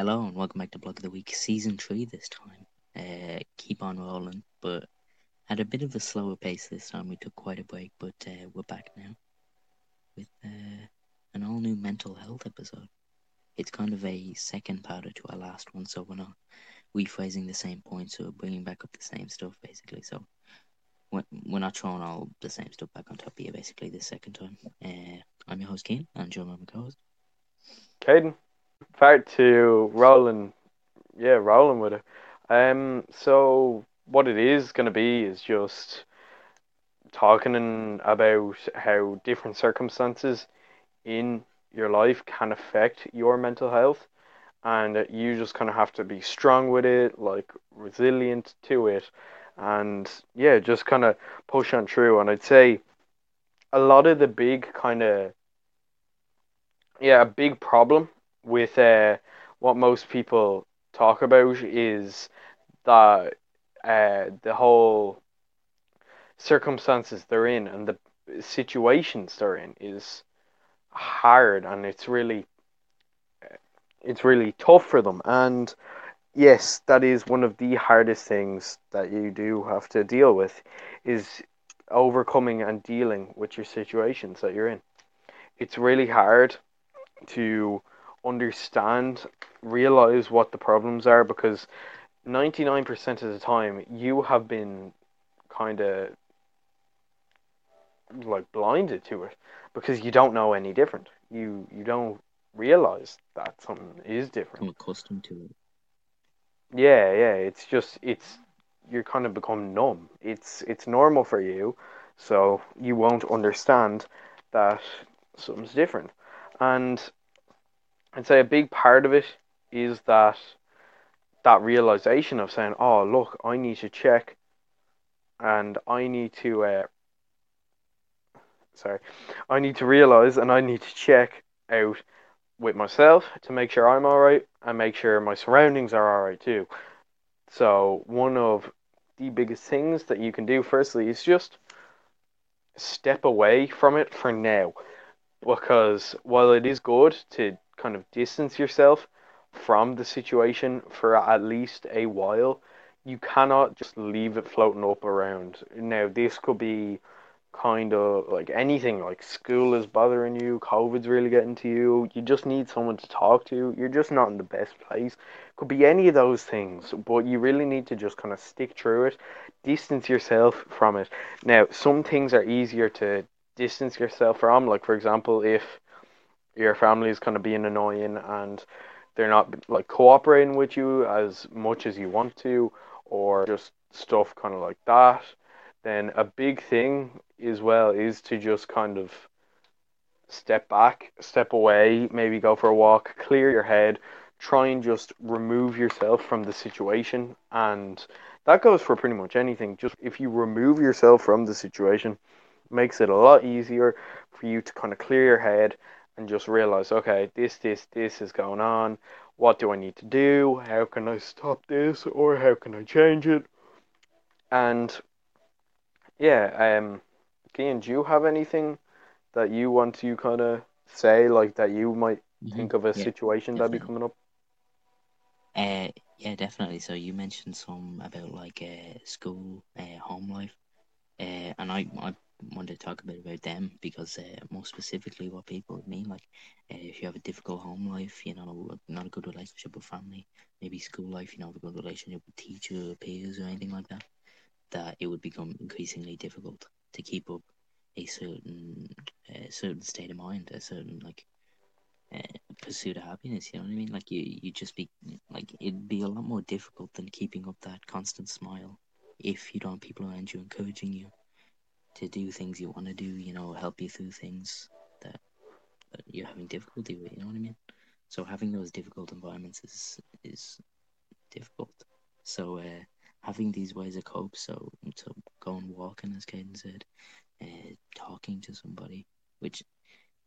Hello and welcome back to Block of the Week, season three this time. Uh, keep on rolling, but at a bit of a slower pace this time. We took quite a break, but uh, we're back now with uh, an all new mental health episode. It's kind of a second powder to our last one, so we're not rephrasing the same points, so we're bringing back up the same stuff basically. So we're, we're not throwing all the same stuff back on top of you basically the second time. Uh, I'm your host, Cian, and Joe, my co-host. Cayden, part to rolling, yeah, rolling with it. Um, so what it is going to be is just talking about how different circumstances in your life can affect your mental health, and you just kind of have to be strong with it, like resilient to it, and yeah, just kind of push on through. And I'd say a lot of the big kind of yeah, a big problem with uh, what most people talk about is that uh, the whole circumstances they're in and the situations they're in is hard and it's really it's really tough for them. And yes that is one of the hardest things that you do have to deal with is overcoming and dealing with your situations that you're in. It's really hard to understand, realize what the problems are because 99% of the time you have been kind of like blinded to it because you don't know any different. You you don't realize that something is different. I'm accustomed to it. Yeah, yeah, it's just it's you're kind of become numb. It's it's normal for you, so you won't understand that something's different. And I'd say a big part of it is that that realization of saying, "Oh, look, I need to check, and I need to, uh, sorry, I need to realize, and I need to check out with myself to make sure I'm all right, and make sure my surroundings are all right too." So one of the biggest things that you can do, firstly, is just step away from it for now because while it is good to kind of distance yourself from the situation for at least a while, you cannot just leave it floating up around. Now, this could be kind of like anything like school is bothering you, COVID's really getting to you, you just need someone to talk to, you're just not in the best place. Could be any of those things, but you really need to just kind of stick through it, distance yourself from it. Now, some things are easier to distance yourself from. Like for example, if your family is kind of being annoying and they're not like cooperating with you as much as you want to, or just stuff kind of like that, then a big thing as well is to just kind of step back, step away, maybe go for a walk, clear your head, try and just remove yourself from the situation. And that goes for pretty much anything. Just if you remove yourself from the situation, makes it a lot easier for you to kind of clear your head and just realize, okay, this, this, this is going on. What do I need to do? How can I stop this? Or how can I change it? And yeah, um, Cian, do you have anything that you want to kind of say, like that you might mm-hmm. think of a yeah, situation that'd be coming up? Uh, yeah, definitely. So you mentioned some about like uh, school, uh, home life, uh, and I, I want to talk a bit about them because uh, more specifically what people mean like uh, if you have a difficult home life you know not a good relationship with family maybe school life you know a good relationship with teachers or peers or anything like that that it would become increasingly difficult to keep up a certain a certain state of mind a certain like uh, pursuit of happiness you know what i mean? Like you you just be like it'd be a lot more difficult than keeping up that constant smile if you don't people around you encouraging you to do things you want to do, you know, help you through things that, that you're having difficulty with, you know what I mean? So having those difficult environments is is difficult. So uh, having these ways of cope, so so going walking, as Cayden said, uh, talking to somebody, which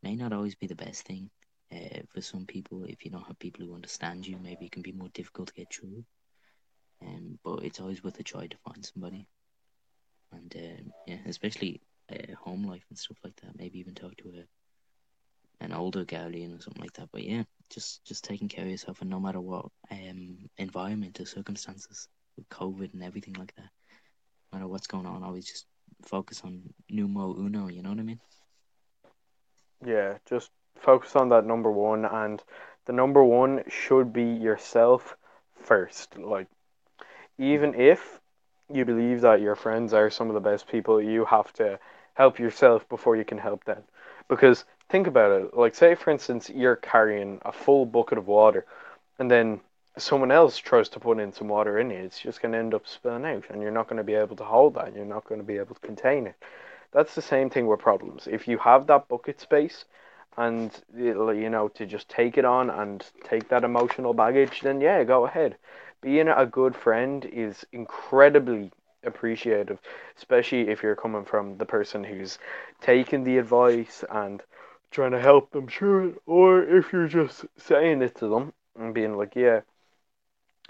may not always be the best thing. Uh, for some people, if you don't have people who understand you, maybe it can be more difficult to get through. Um, but it's always worth a try to find somebody and um, yeah, especially uh, home life and stuff like that. Maybe even talk to a an older guardian or something like that. But yeah, just just taking care of yourself, and no matter what um environment or circumstances, with COVID and everything like that, no matter what's going on, always just focus on numero uno. You know what I mean? Yeah, just focus on that number one, and the number one should be yourself first. Like, even if you believe that your friends are some of the best people, you have to help yourself before you can help them. Because think about it, like, say for instance, you're carrying a full bucket of water, and then someone else tries to put in some water in it, it's just going to end up spilling out, and you're not going to be able to hold that, you're not going to be able to contain it. That's the same thing with problems. If you have that bucket space, and you know to just take it on and take that emotional baggage, then yeah, go ahead. Being a good friend is incredibly appreciative, especially if you're coming from the person who's taking the advice and trying to help them through it, or if you're just saying it to them and being like, yeah,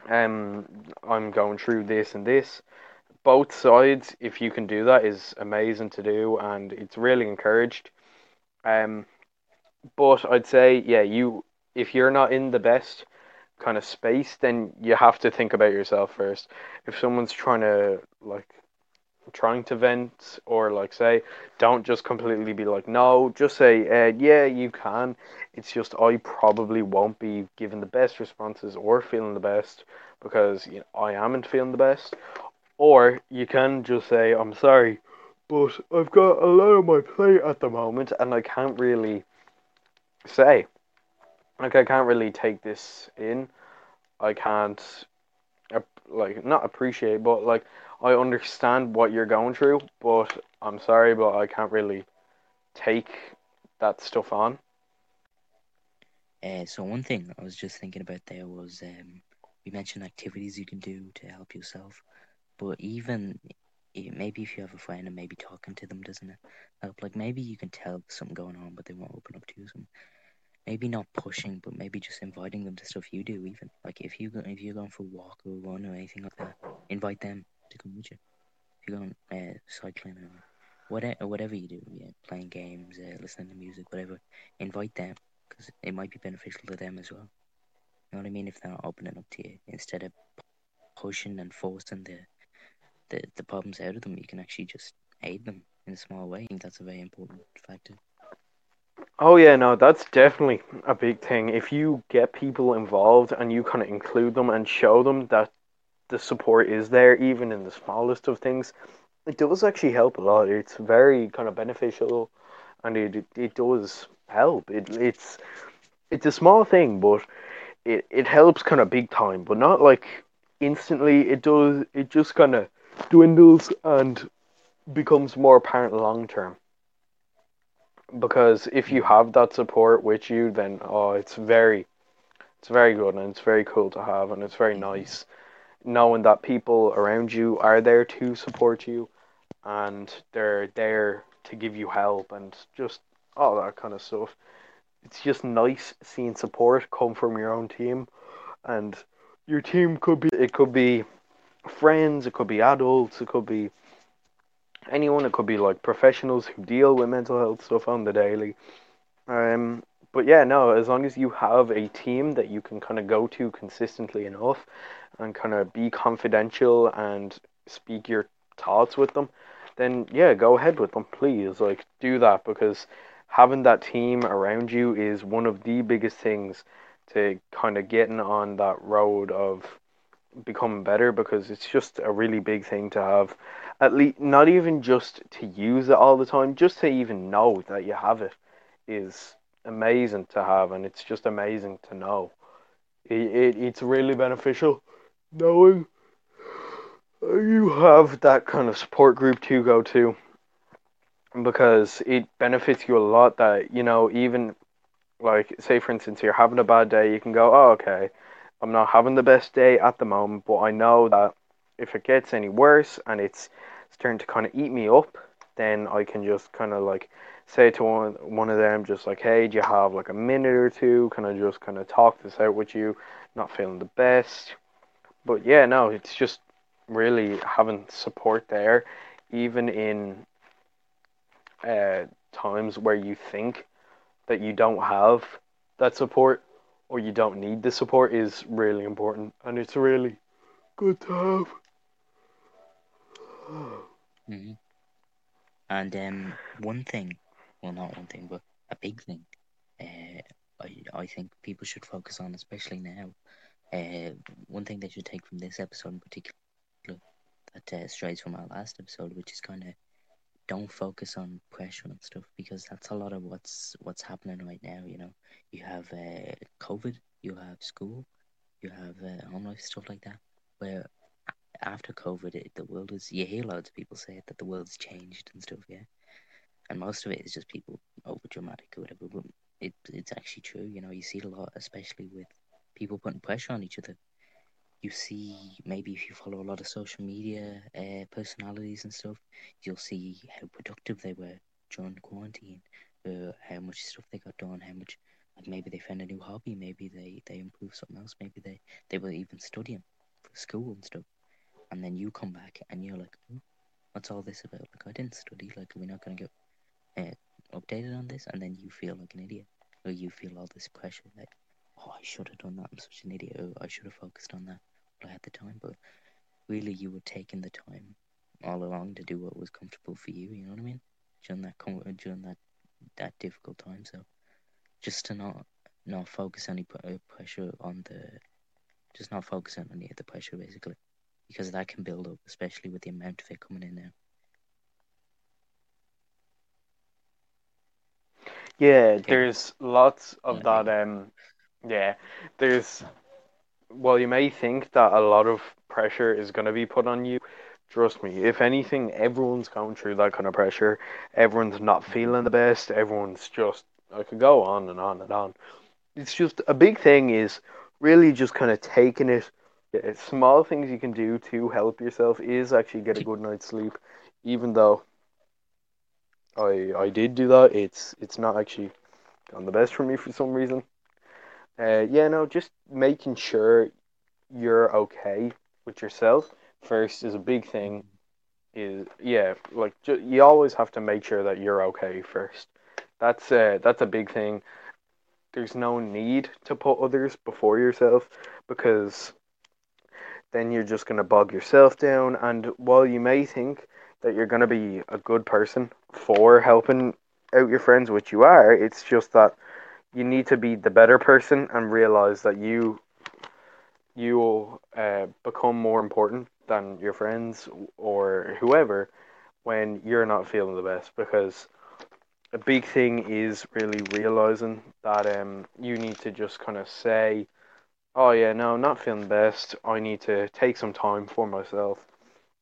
um, I'm going through this and this. Both sides, if you can do that, is amazing to do, and it's really encouraged. Um, but I'd say, yeah, you if you're not in the best kind of space, then you have to think about yourself first. If someone's trying to like trying to vent or like say don't just completely be like no just say uh, yeah you can. It's just i probably won't be given the best responses or feeling the best because you know, i amn't feeling the best. Or you can just say i'm sorry but i've got a lot on my plate at the moment and i can't really say like i can't really take this in i can't like not appreciate but like I understand what you're going through, but I'm sorry, but I can't really take that stuff on. Uh, so one thing I was just thinking about there was um, we mentioned activities you can do to help yourself, but even maybe if you have a friend and maybe talking to them doesn't help? Like maybe you can tell something going on, but they won't open up to you. Maybe not pushing, but maybe just inviting them to stuff you do. Even like if you go, if you're going for a walk or a run or anything like that, invite them to come with you. If you're going uh, cycling or whatever, whatever you do, yeah, playing games, uh, listening to music, whatever, invite them because it might be beneficial to them as well. You know what I mean? If they're not opening up to you, instead of pushing and forcing the, the, the problems out of them, you can actually just aid them in a small way. I think that's a very important factor. Oh yeah, no, that's definitely a big thing. If you get people involved and you kind of include them and show them that the support is there, even in the smallest of things, it does actually help a lot. It's very kind of beneficial, and it it, it does help. It it's it's a small thing, but it it helps kind of big time, but not like instantly. It does. It just kind of dwindles and becomes more apparent long term. Because if you have that support with you, then oh, it's very, it's very good and it's very cool to have, and it's very mm-hmm. nice knowing that people around you are there to support you and they're there to give you help and just all that kind of stuff. It's just nice seeing support come from your own team and your team could be it could be friends, it could be adults, it could be anyone, it could be like professionals who deal with mental health stuff on the daily. Um but yeah, no, as long as you have a team that you can kind of go to consistently enough and kind of be confidential and speak your thoughts with them, then yeah, go ahead with them, please. Like, do that because having that team around you is one of the biggest things to kind of getting on that road of becoming better because it's just a really big thing to have. At least not even just to use it all the time just to even know that you have it is amazing to have and it's just amazing to know. It, it it's really beneficial knowing you have that kind of support group to go to because it benefits you a lot that you know even like say for instance you're having a bad day you can go oh okay i'm not having the best day at the moment but i know that if it gets any worse and it's starting to kind of eat me up then i can just kind of like say to one, one of them just like hey do you have like a minute or two? Can i just kind of talk this out with you? Not feeling the best. But yeah, no, it's just really having support there, even in uh, times where you think that you don't have that support or you don't need the support is really important and it's really good to have. hmm And um, one thing, well, not one thing, but a big thing, uh, I I think people should focus on, especially now. Uh, one thing they should take from this episode in particular, that uh, strays from our last episode, which is kind of don't focus on pressure and stuff because that's a lot of what's what's happening right now. You know, you have uh, COVID, you have school, you have uh, home life stuff like that. Where after COVID, it, the world is you hear loads of people say it, that the world's changed and stuff. Yeah, and most of it is just people over dramatic or whatever. But it it's actually true. You know, you see it a lot, especially with people putting pressure on each other. You see, maybe if you follow a lot of social media uh, personalities and stuff, you'll see how productive they were during quarantine, uh, how much stuff they got done, how much like maybe they found a new hobby, maybe they they improved something else, maybe they they were even studying for school and stuff, and then you come back and you're like, "Oh, what's all this about? Like I didn't study, like we're not gonna get uh, updated on this, and then you feel like an idiot, or you feel all this pressure that oh I should have done that, I'm such an idiot, or I should have focused on that, had the time, but really you were taking the time all along to do what was comfortable for you. You know what I mean? During that com- during that that difficult time. So just to not not focus any uh, pressure on the just not focus on any of the pressure basically because that can build up, especially with the amount of it coming in now. Yeah, Yeah. there's lots of that. Um, yeah, there's. Well, you may think that a lot of pressure is going to be put on you. Trust me, if anything, everyone's going through that kind of pressure. Everyone's not feeling the best. Everyone's just. I could go on and on and on. It's just a big thing is really just kind of taking it. Small things you can do to help yourself is actually get a good night's sleep, even though I I did do that. It's it's not actually gone the best for me for some reason. Uh, yeah, no, just making sure you're okay with yourself first is a big thing. Is yeah, like ju- you always have to make sure that you're okay first. That's uh that's a big thing. There's no need to put others before yourself because then you're just gonna bog yourself down. And while you may think that you're gonna be a good person for helping out your friends, which you are, it's just that you need to be the better person and realize that you you will uh, become more important than your friends or whoever when you're not feeling the best because a big thing is really realizing that um you need to just kind of say oh yeah no not feeling best. I need to take some time for myself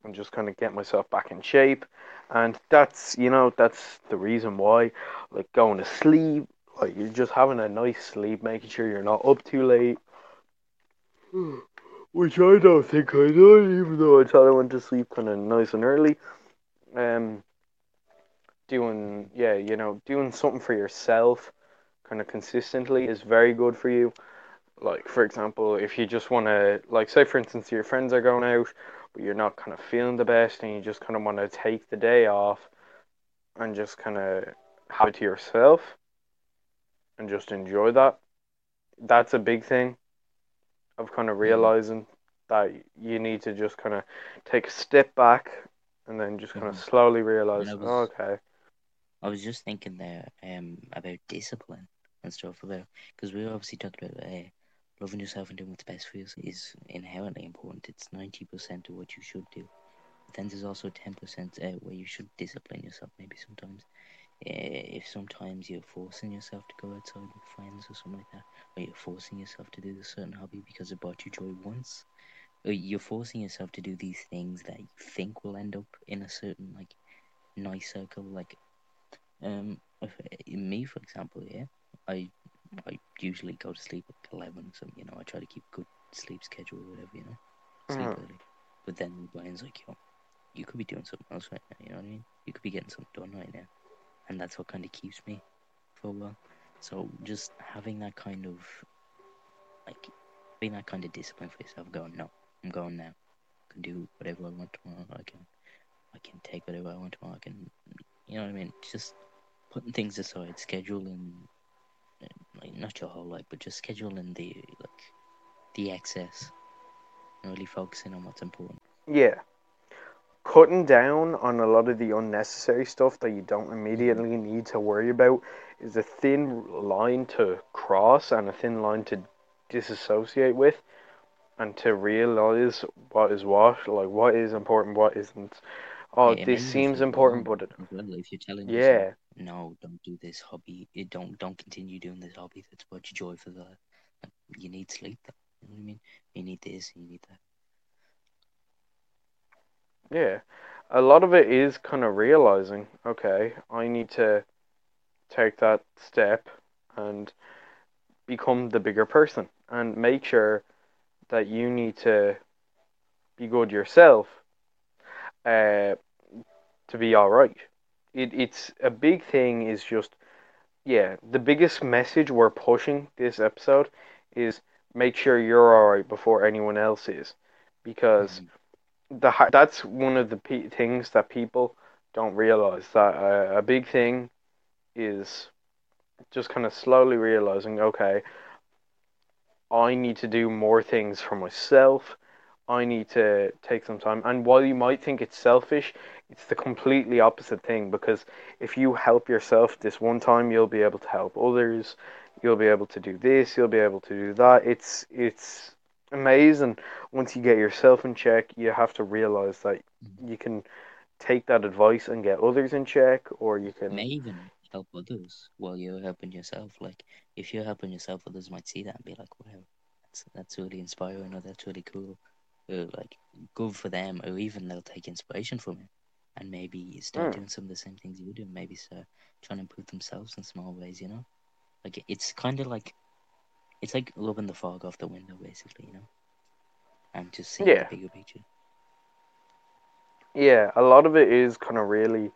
and just kind of get myself back in shape. And that's you know that's the reason why like going to sleep like you're just having a nice sleep making sure you're not up too late which I don't think I did, even though I thought I went to sleep kind of nice and early. Um, doing yeah, you know, doing something for yourself, kind of consistently is very good for you. Like for example, if you just want to, like, say for instance, your friends are going out, but you're not kind of feeling the best, and you just kind of want to take the day off and just kind of have it to yourself and just enjoy that. That's a big thing of kind of Mhm. realizing that you need to just kind of take a step back and then just kind of Mhm. slowly realize, I oh, okay, I was just thinking there um about discipline and stuff about because we were obviously talking about uh, loving yourself and doing what's best for you is inherently important. It's ninety percent of what you should do. But then there's also ten percent uh, where you should discipline yourself. Maybe sometimes, if sometimes you're forcing yourself to go outside with friends or something like that, or you're forcing yourself to do a certain hobby because it brought you joy once, or you're forcing yourself to do these things that you think will end up in a certain like nice circle, like um, if, in me, for example, yeah, I I usually go to sleep at eleven, so you know I try to keep good sleep schedule or whatever, you know, sleep Mhm. early. But then my brain's like, yo, you could be doing something else right now. You know what I mean? You could be getting something done right now, and that's what kind of keeps me for a while. So just having that kind of like being that kind of discipline for yourself, going, no, I'm going now. I can do whatever I want tomorrow. I can I can take whatever I want tomorrow. I can, you know what I mean? Just putting things aside, scheduling like not your whole life, but just scheduling the like the excess, and really focusing on what's important. Yeah. Cutting down on a lot of the unnecessary stuff that you don't immediately mm-hmm. need to worry about is a thin line to cross and a thin line to disassociate with and to realize what is what, like what is important, what isn't. Oh, Yeah, this seems important, but it, well, if you're telling yourself, yeah, no, don't do this hobby, it don't don't continue doing this hobby that's brought you joy for the. You need sleep. Though, you know what I mean? You need this. You need that. Yeah. A lot of it is kind of realizing, okay, I need to take that step and become the bigger person and make sure that you need to be good yourself uh, to be all right. It, it's a big thing is just yeah the biggest message we're pushing this episode is make sure you're all right before anyone else is because Mhm. The that's one of the pe- things that people don't realize that uh, a big thing is just kind of slowly realizing okay I need to do more things for myself. I need to take some time. And while you might think it's selfish, it's the completely opposite thing because if you help yourself this one time, you'll be able to help others. You'll be able to do this, you'll be able to do that. It's it's amazing once you get yourself in check, you have to realize that Mhm. you can take that advice and get others in check or you May can even help others while you're helping yourself. Like if you're helping yourself, others might see that and be like, "Wow, that's that's really inspiring," or "That's really cool," or like good for them, or even they'll take inspiration from it and maybe start Mm, doing some of the same things you do. Maybe start trying to improve themselves in small ways. You know, like it's kind of like it's like rubbing the fog off the window, basically. You know, and just seeing the bigger picture. Yeah, a lot of it is kind of really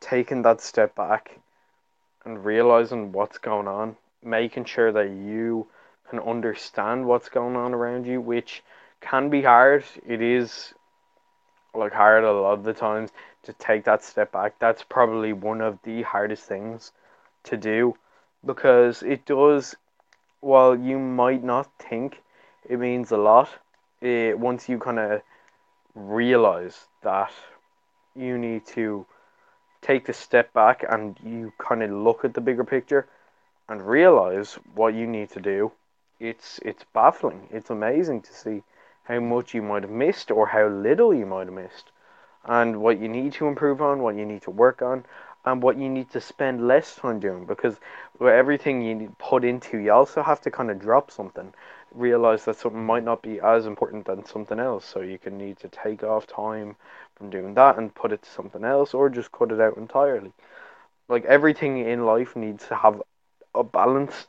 taking that step back and realizing what's going on, making sure that you can understand what's going on around you, which can be hard. It is like hard a lot of the times to take that step back. That's probably one of the hardest things to do because it does, while you might not think it means a lot, it, once you kind of realize that you need to take the step back and you kind of look at the bigger picture and realize what you need to do, it's it's baffling. It's amazing to see how much you might have missed or how little you might have missed, and what you need to improve on, what you need to work on, and what you need to spend less time doing. Because with everything you put into, you also have to kind of drop something, realize that something might not be as important than something else. So you can need to take off time from doing that and put it to something else, or just cut it out entirely like everything in life needs to have a balance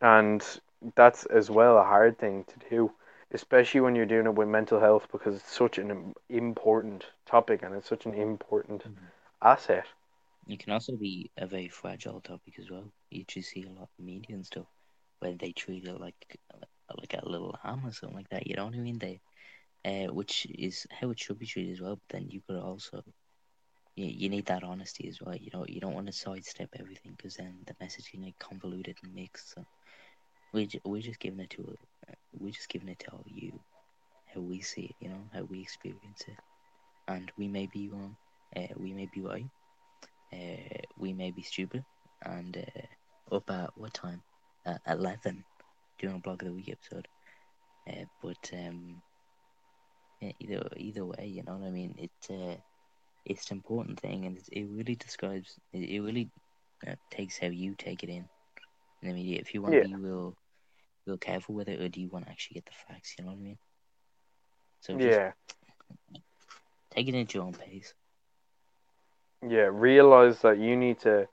and that's as well a hard thing to do especially when you're doing it with mental health because it's such an important topic and it's such an important Mhm. asset It can also be a very fragile topic as well. You just see a lot of media and stuff where they treat it like like a little lamb or something like that. You know what I mean? They, uh, which is how it should be treated as well. But then you could also you, you need that honesty as well. You know, you don't want to sidestep everything because then the message can convoluted and mixed. So we we're just giving it to we're just giving it to all you how we see it. You know how we experience it, and we may be wrong. Uh, we may be right. Uh, we may be stupid. And uh, up at what time? At eleven, doing a block of the week episode. Uh, but um, yeah, either either way, you know what I mean. It uh, it's an important thing, and it, it really describes. It, it really uh, takes how you take it in in the media. If you want to yeah be real, real careful with it, or do you want to actually get the facts? You know what I mean. So just yeah take it at your own pace. yeah realize that you need to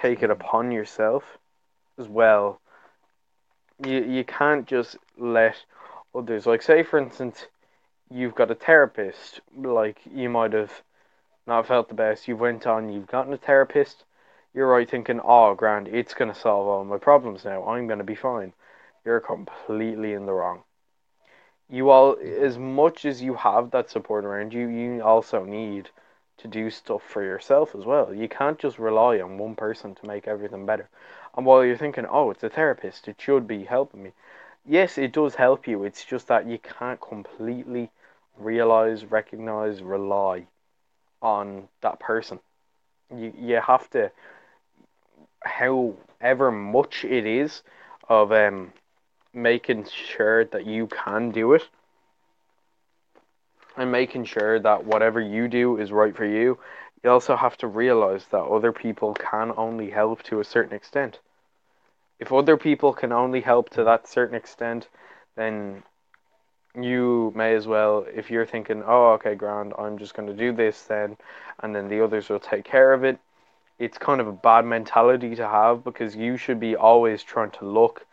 take it upon yourself as well. You you can't just let others like say for instance you've got a therapist like you might have not felt the best you went on you've gotten a therapist you're right thinking oh grand it's going to solve all my problems now i'm going to be fine. You're completely in the wrong. You all as much as you have that support around you you also need to do stuff for yourself as well you can't just rely on one person to make everything better And while you're thinking, oh, it's a therapist, it should be helping me. Yes, it does help you. It's just that you can't completely realize, recognize, rely on that person. You you have to, however much it is, of um, making sure that you can do it, and making sure that whatever you do is right for you. You also have to realize that other people can only help to a certain extent. If other people can only help to that certain extent, then you may as well, if you're thinking, oh, okay, grand, I'm just going to do this then, and then the others will take care of it. It's kind of a bad mentality to have because you should be always trying to look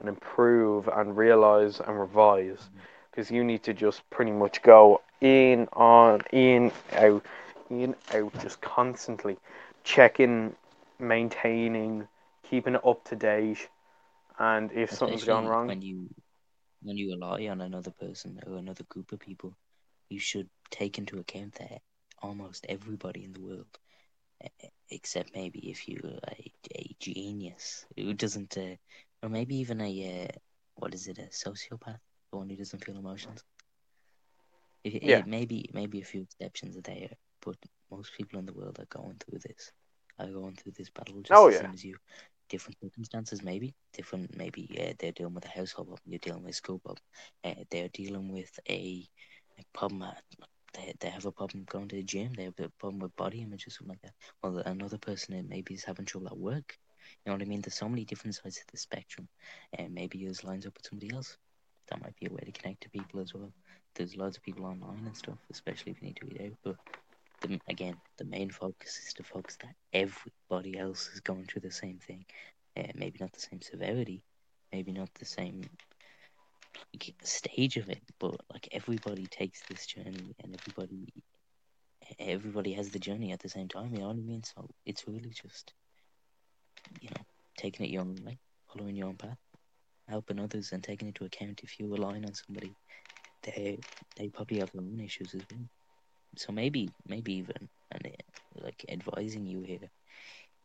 and improve and realize and revise because you need to just pretty much go in, on, in, out, in, out, just constantly checking, maintaining, keeping it up to date. And if something's gone wrong, when you when you rely on another person or another group of people, you should take into account that almost everybody in the world, except maybe if you're a, a genius who doesn't, uh, or maybe even a uh, what is it, a sociopath, the one who doesn't feel emotions. If, Yeah. it, maybe maybe a few exceptions are there, but most people in the world are going through this, are going through this battle just Oh, the yeah. same as you. Different circumstances, maybe different. Maybe uh, they're dealing with a household problem. You're dealing with a school problem. Uh, they're dealing with a, a problem. At, they they have a problem going to the gym. They have a problem with body image or something like that. Well, another person maybe is having trouble at work. You know what I mean? There's so many different sides of the spectrum, and maybe yours lines up with somebody else. That might be a way to connect to people as well. There's loads of people online and stuff, especially if you need to eat out. But the, again, the main focus is to focus that everybody else is going through the same thing. Uh, maybe not the same severity, maybe not the same like, stage of it, but like everybody takes this journey and everybody everybody has the journey at the same time. You know what I mean? So it's really just you know taking it your own way, following your own path, helping others, and taking into account if you're relying on somebody, they they probably have their own issues as well. So maybe maybe even and uh, like advising you here,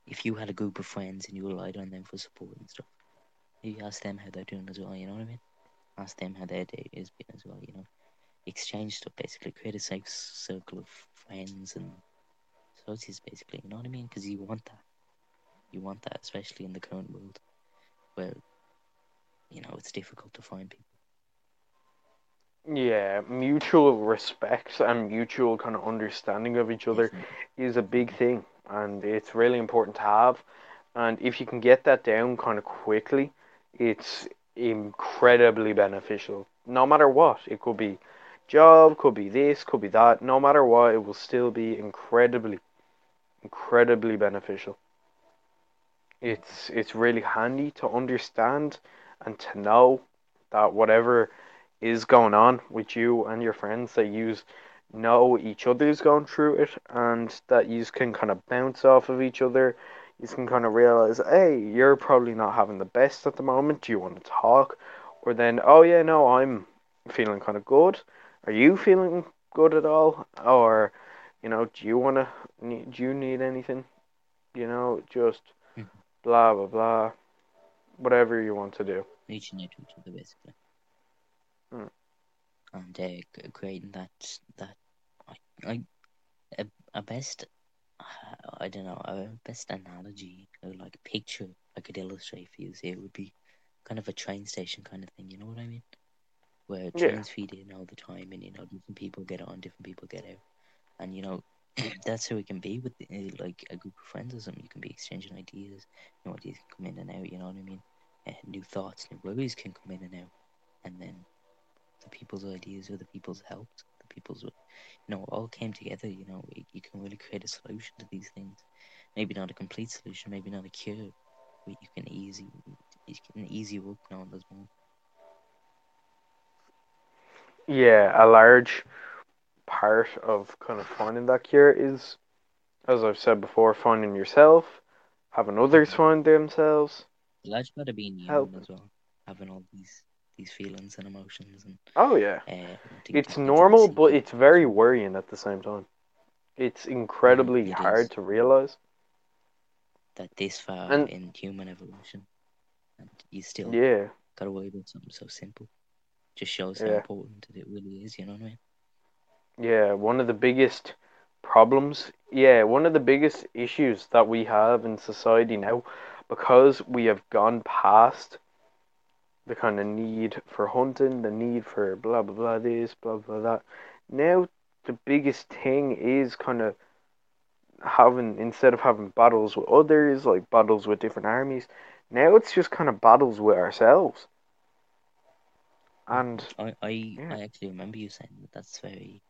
if you had a group of friends and you relied on them for support and stuff, you ask them how they're doing as well. You know what I mean? Ask them how their day has been as well. You know, exchange stuff basically. Create a safe circle of friends and associates basically. You know what I mean? Because you want that. You want that, especially in the current world, where you know it's difficult to find people. Yeah, mutual respect and mutual kind of understanding of each other is a big thing, and it's really important to have. And if you can get that down kind of quickly, it's incredibly beneficial. No matter what, it could be job, could be this, could be that. No matter what, it will still be incredibly, incredibly beneficial. It's it's really handy to understand and to know that whatever is going on with you and your friends, that you know each other's going through it, and that you can kind of bounce off of each other. You can kind of realize, hey, you're probably not having the best at the moment. Do you want to talk? Or then, oh yeah, no, I'm feeling kind of good. Are you feeling good at all? Or, you know, do you want to, do you need anything? You know, just Mhm. blah, blah, blah. Whatever you want to do. Reaching out to each other basically. And uh, creating that that like a, a best I don't know a best analogy or like picture I could illustrate for you here would be kind of a train station kind of thing. You know what I mean? Where Yeah. trains feed in all the time, and you know different people get on, different people get out, and you know that's how it can be with uh, like a group of friends or something. You can be exchanging ideas, new ideas can come in and out. You know what I mean? Uh, new thoughts, new worries can come in and out, and then the people's ideas or the people's help, the people's you know all came together. You know you, can really create a solution to these things. Maybe not a complete solution, maybe not a cure, but you can easy, you can you up now and there's more. Yeah, a large part of kind of finding that cure is, as I've said before, finding yourself, having others mm-hmm. find themselves. The large part of being human Help. as well, having all these these feelings and emotions and Oh yeah. uh, It's normal, but it's very worrying at the same time. It's incredibly it hard to realize. that this far And- in human evolution, and you still Yeah, got away with something so simple. Just shows how Yeah. important it really is. You know what I mean? yeah. One of the biggest problems, yeah, one of the biggest issues that we have in society now, because we have gone past the kind of need for hunting, the need for blah blah blah this, blah blah that. Now the biggest thing is kind of having instead of having battles with others, like battles with different armies, now it's just kind of battles with ourselves. And I, I, Yeah. I actually remember you saying that. That's very,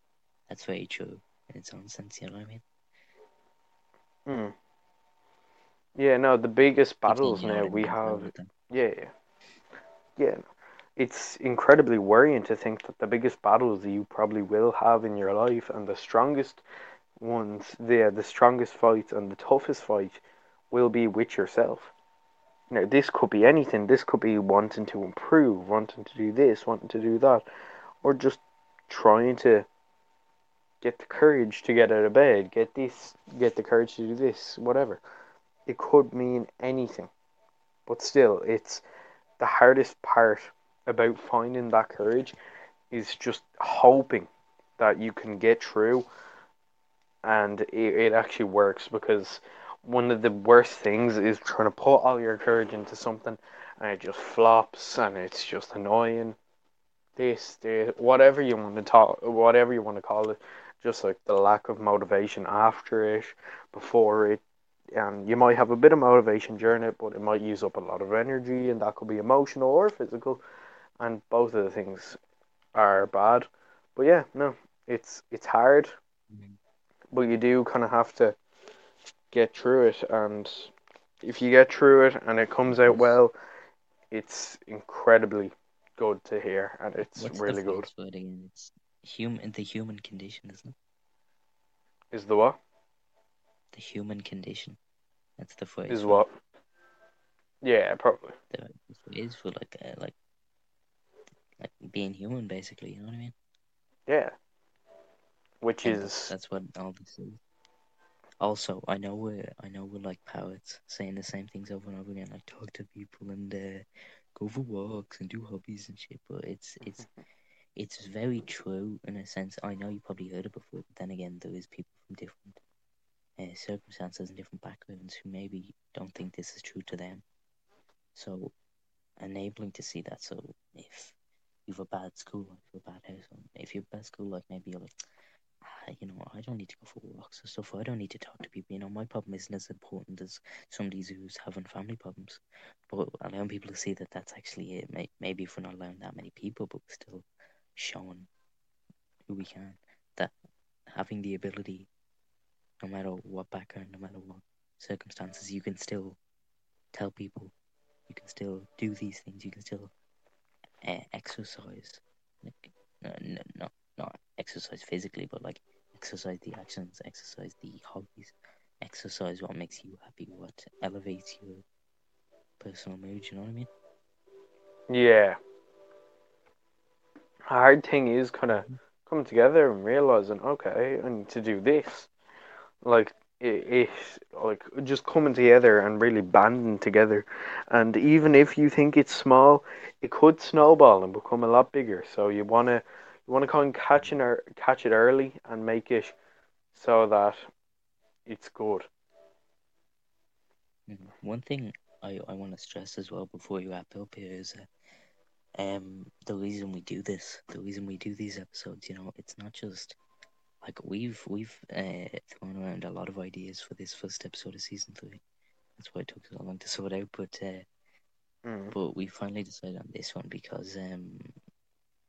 that's very true in its own sense. You know what I mean? hmm. yeah, no, the biggest battles now we mean as well have. Yeah, yeah. Yeah. It's incredibly worrying to think that the biggest battles that you probably will have in your life and the strongest ones, yeah, the strongest fights and the toughest fight will be with yourself. Now, this could be anything. This could be wanting to improve, wanting to do this, wanting to do that, or just trying to get the courage to get out of bed, get this, get the courage to do this, whatever. It could mean anything. But still, it's the hardest part about finding that courage is just hoping that you can get through and it, it actually works because one of the worst things is trying to put all your courage into something and it just flops and it's just annoying. This, this, whatever you want to talk, whatever you want to call it, just like the lack of motivation after it, before it, and you might have a bit of motivation during it, but it might use up a lot of energy, and that could be emotional or physical, and both of the things are bad. But yeah, no, it's it's hard, Mhm. but you do kind of have to get through it, and if you get through it and it comes out well, it's incredibly good to hear, and it's What's really good. phrase for it again? It's human, the human condition, isn't it? Is the what? The human condition. That's the phrase. Is what? Yeah, probably. The, phrase for like, uh, like, like being human, basically. You know what I mean? Yeah. Which And is that's what all this is. Also, I know we're I know we're like parrots saying the same things over and over again, like talk to people and uh, go for walks and do hobbies and shit. But it's it's it's very true in a sense. I know you probably heard it before, but then again, there is people from different uh, circumstances and different backgrounds who maybe don't think this is true to them. So, enabling to see that. So, if you've a bad school life, a bad house, if you're a bad school like maybe you're like, ah, you know, I don't need to go for walks or stuff. I don't need to talk to people. You know, my problem isn't as important as somebody who's having family problems. But allowing people to see that that's actually it. Maybe if we're not allowing that many people, but we're still showing who we can, that having the ability, no matter what background, no matter what circumstances, you can still tell people, you can still do these things, you can still uh, exercise, like, no, no, not not exercise physically, but like exercise the actions, exercise the hobbies, exercise what makes you happy, what elevates your personal mood. You know what I mean? yeah. A hard thing is kind of coming together and realizing, okay, I need to do this. Like it, it, like just coming together and really banding together. And even if you think it's small, it could snowball and become a lot bigger. So you wanna you wanna kind of catch ear- catch it early and make it so that it's good. Mhm. One thing I, I want to stress as well before you wrap up here is uh, um the reason we do this, the reason we do these episodes, you know, it's not just like we've we've uh, thrown around a lot of ideas for this first episode of season three. That's why it took so long to sort out, but uh, Mm. but we finally decided on this one because um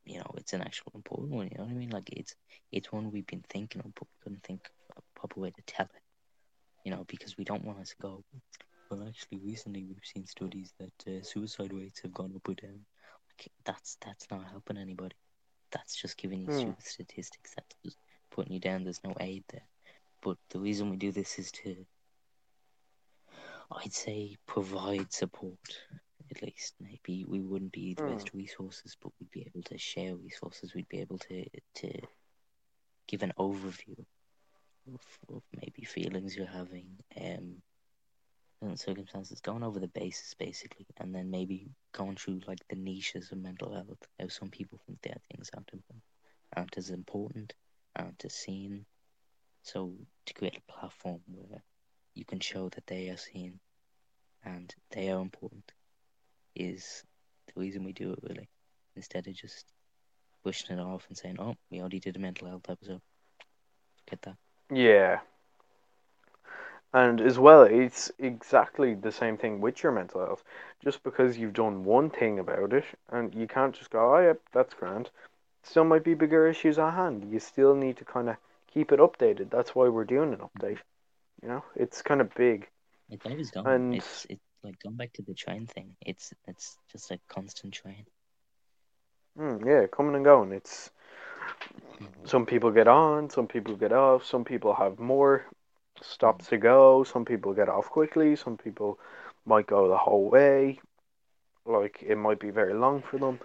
you know it's an actual important one. You know what I mean? Like it's it's one we've been thinking of, but we couldn't think of a proper way to tell it. You know, because we don't want us to go. Well, actually, recently we've seen studies that uh, suicide rates have gone up or down. Like, that's that's not helping anybody. That's just giving you stupid statistics. That's just putting you down. There's no aid there. But the reason we do this is to, I'd say, provide support. At least maybe we wouldn't be the Hmm. best resources, but we'd be able to share resources. We'd be able to to give an overview of, of maybe feelings you're having. Um, circumstances, going over the basis basically, and then maybe going through like the niches of mental health. How some people think that things aren't aren't as important, aren't as seen. So to create a platform where you can show that they are seen and they are important is the reason we do it really. Instead of just pushing it off and saying, "Oh, we already did a mental health episode." Get that? Yeah. And as well, it's exactly the same thing with your mental health. Just because you've done one thing about it, and you can't just go, "Oh, yep, that's grand." Still might be bigger issues at hand. You still need to kind of keep it updated. That's why we're doing an update. You know, it's kind of big. It's always going. And- It's it's like going back to the train thing. It's it's just a constant train. Mm, yeah, coming and going. It's some people get on, some people get off, some people have more stops to go, some people get off quickly, some people might go the whole way. Like it might be very long for them.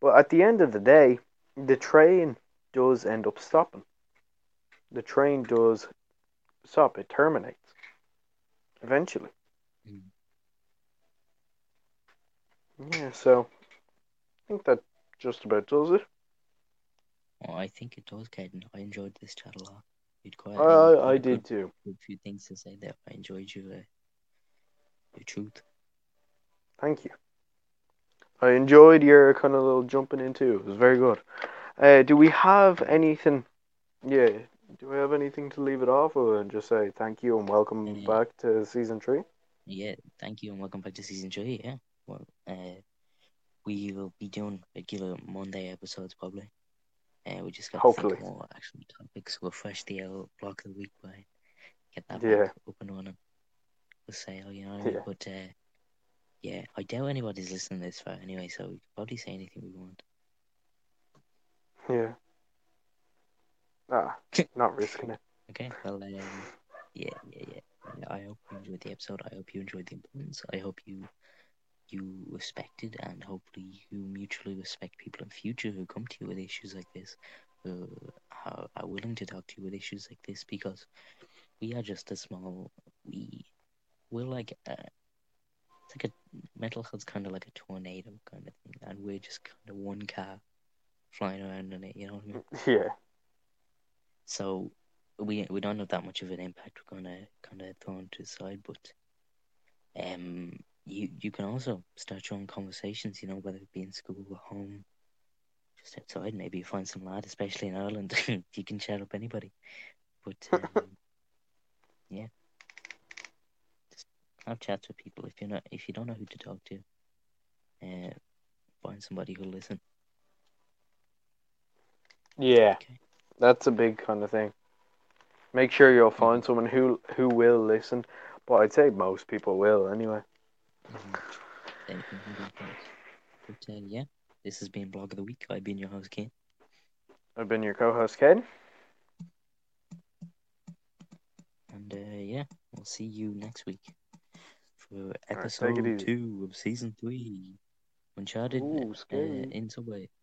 But at the end of the day, the train does end up stopping. The train does stop, it terminates eventually. Mm. Yeah, so I think that just about does it. Well, I think it does, Cayden. I enjoyed this chat a lot. You'd quite. I, I did good, too. A few things to say there. I enjoyed your uh, your truth. Thank you. I enjoyed your kind of little jumping into. It was very good. Uh, do we have anything? Yeah. Do we have anything to leave it off and just say thank you and welcome Yeah. back to season three? Yeah, thank you and welcome back to season three. Yeah, well, uh, we will be doing regular Monday episodes probably. Uh, we just got Hopefully. more actual topics. Refresh the old block of the week by get that Yeah. up and running. The sale, you know what I mean? Yeah. But uh, yeah, I doubt anybody's listening this far anyway, so we can probably say anything we want. Yeah. Ah, not risking it. Okay, well, um, yeah, yeah, yeah. I hope you enjoyed the episode. I hope you enjoyed the importance. I hope you you respected and hopefully you mutually respect people in future who come to you with issues like this, who are, are willing to talk to you with issues like this because we are just a small. We we're like a, it's like a mental health's kind of like a tornado kind of thing, and we're just kind of one car flying around in it. You know what I mean? Yeah. So we we don't have that much of an impact. We're gonna kind of throw to the side, but um, you you can also start your own conversations. You know, whether it be in school or home, just outside. Maybe you find some lad, especially in Ireland. you can chat up anybody. But um, yeah, just have chats with people. If you're not, if you don't know who to talk to, uh, find somebody who'll listen. Yeah. Okay. That's a big kind of thing. Make sure you'll find someone who who will listen, but I'd say most people will anyway. Mhm. Anything can be done. But uh, yeah, this has been Block of the Week. I've been your host, Ken. I've been your co-host, Ken. And uh, yeah, we'll see you next week for episode easy. two of season three. Uncharted Ooh, uh, scary. in Subway.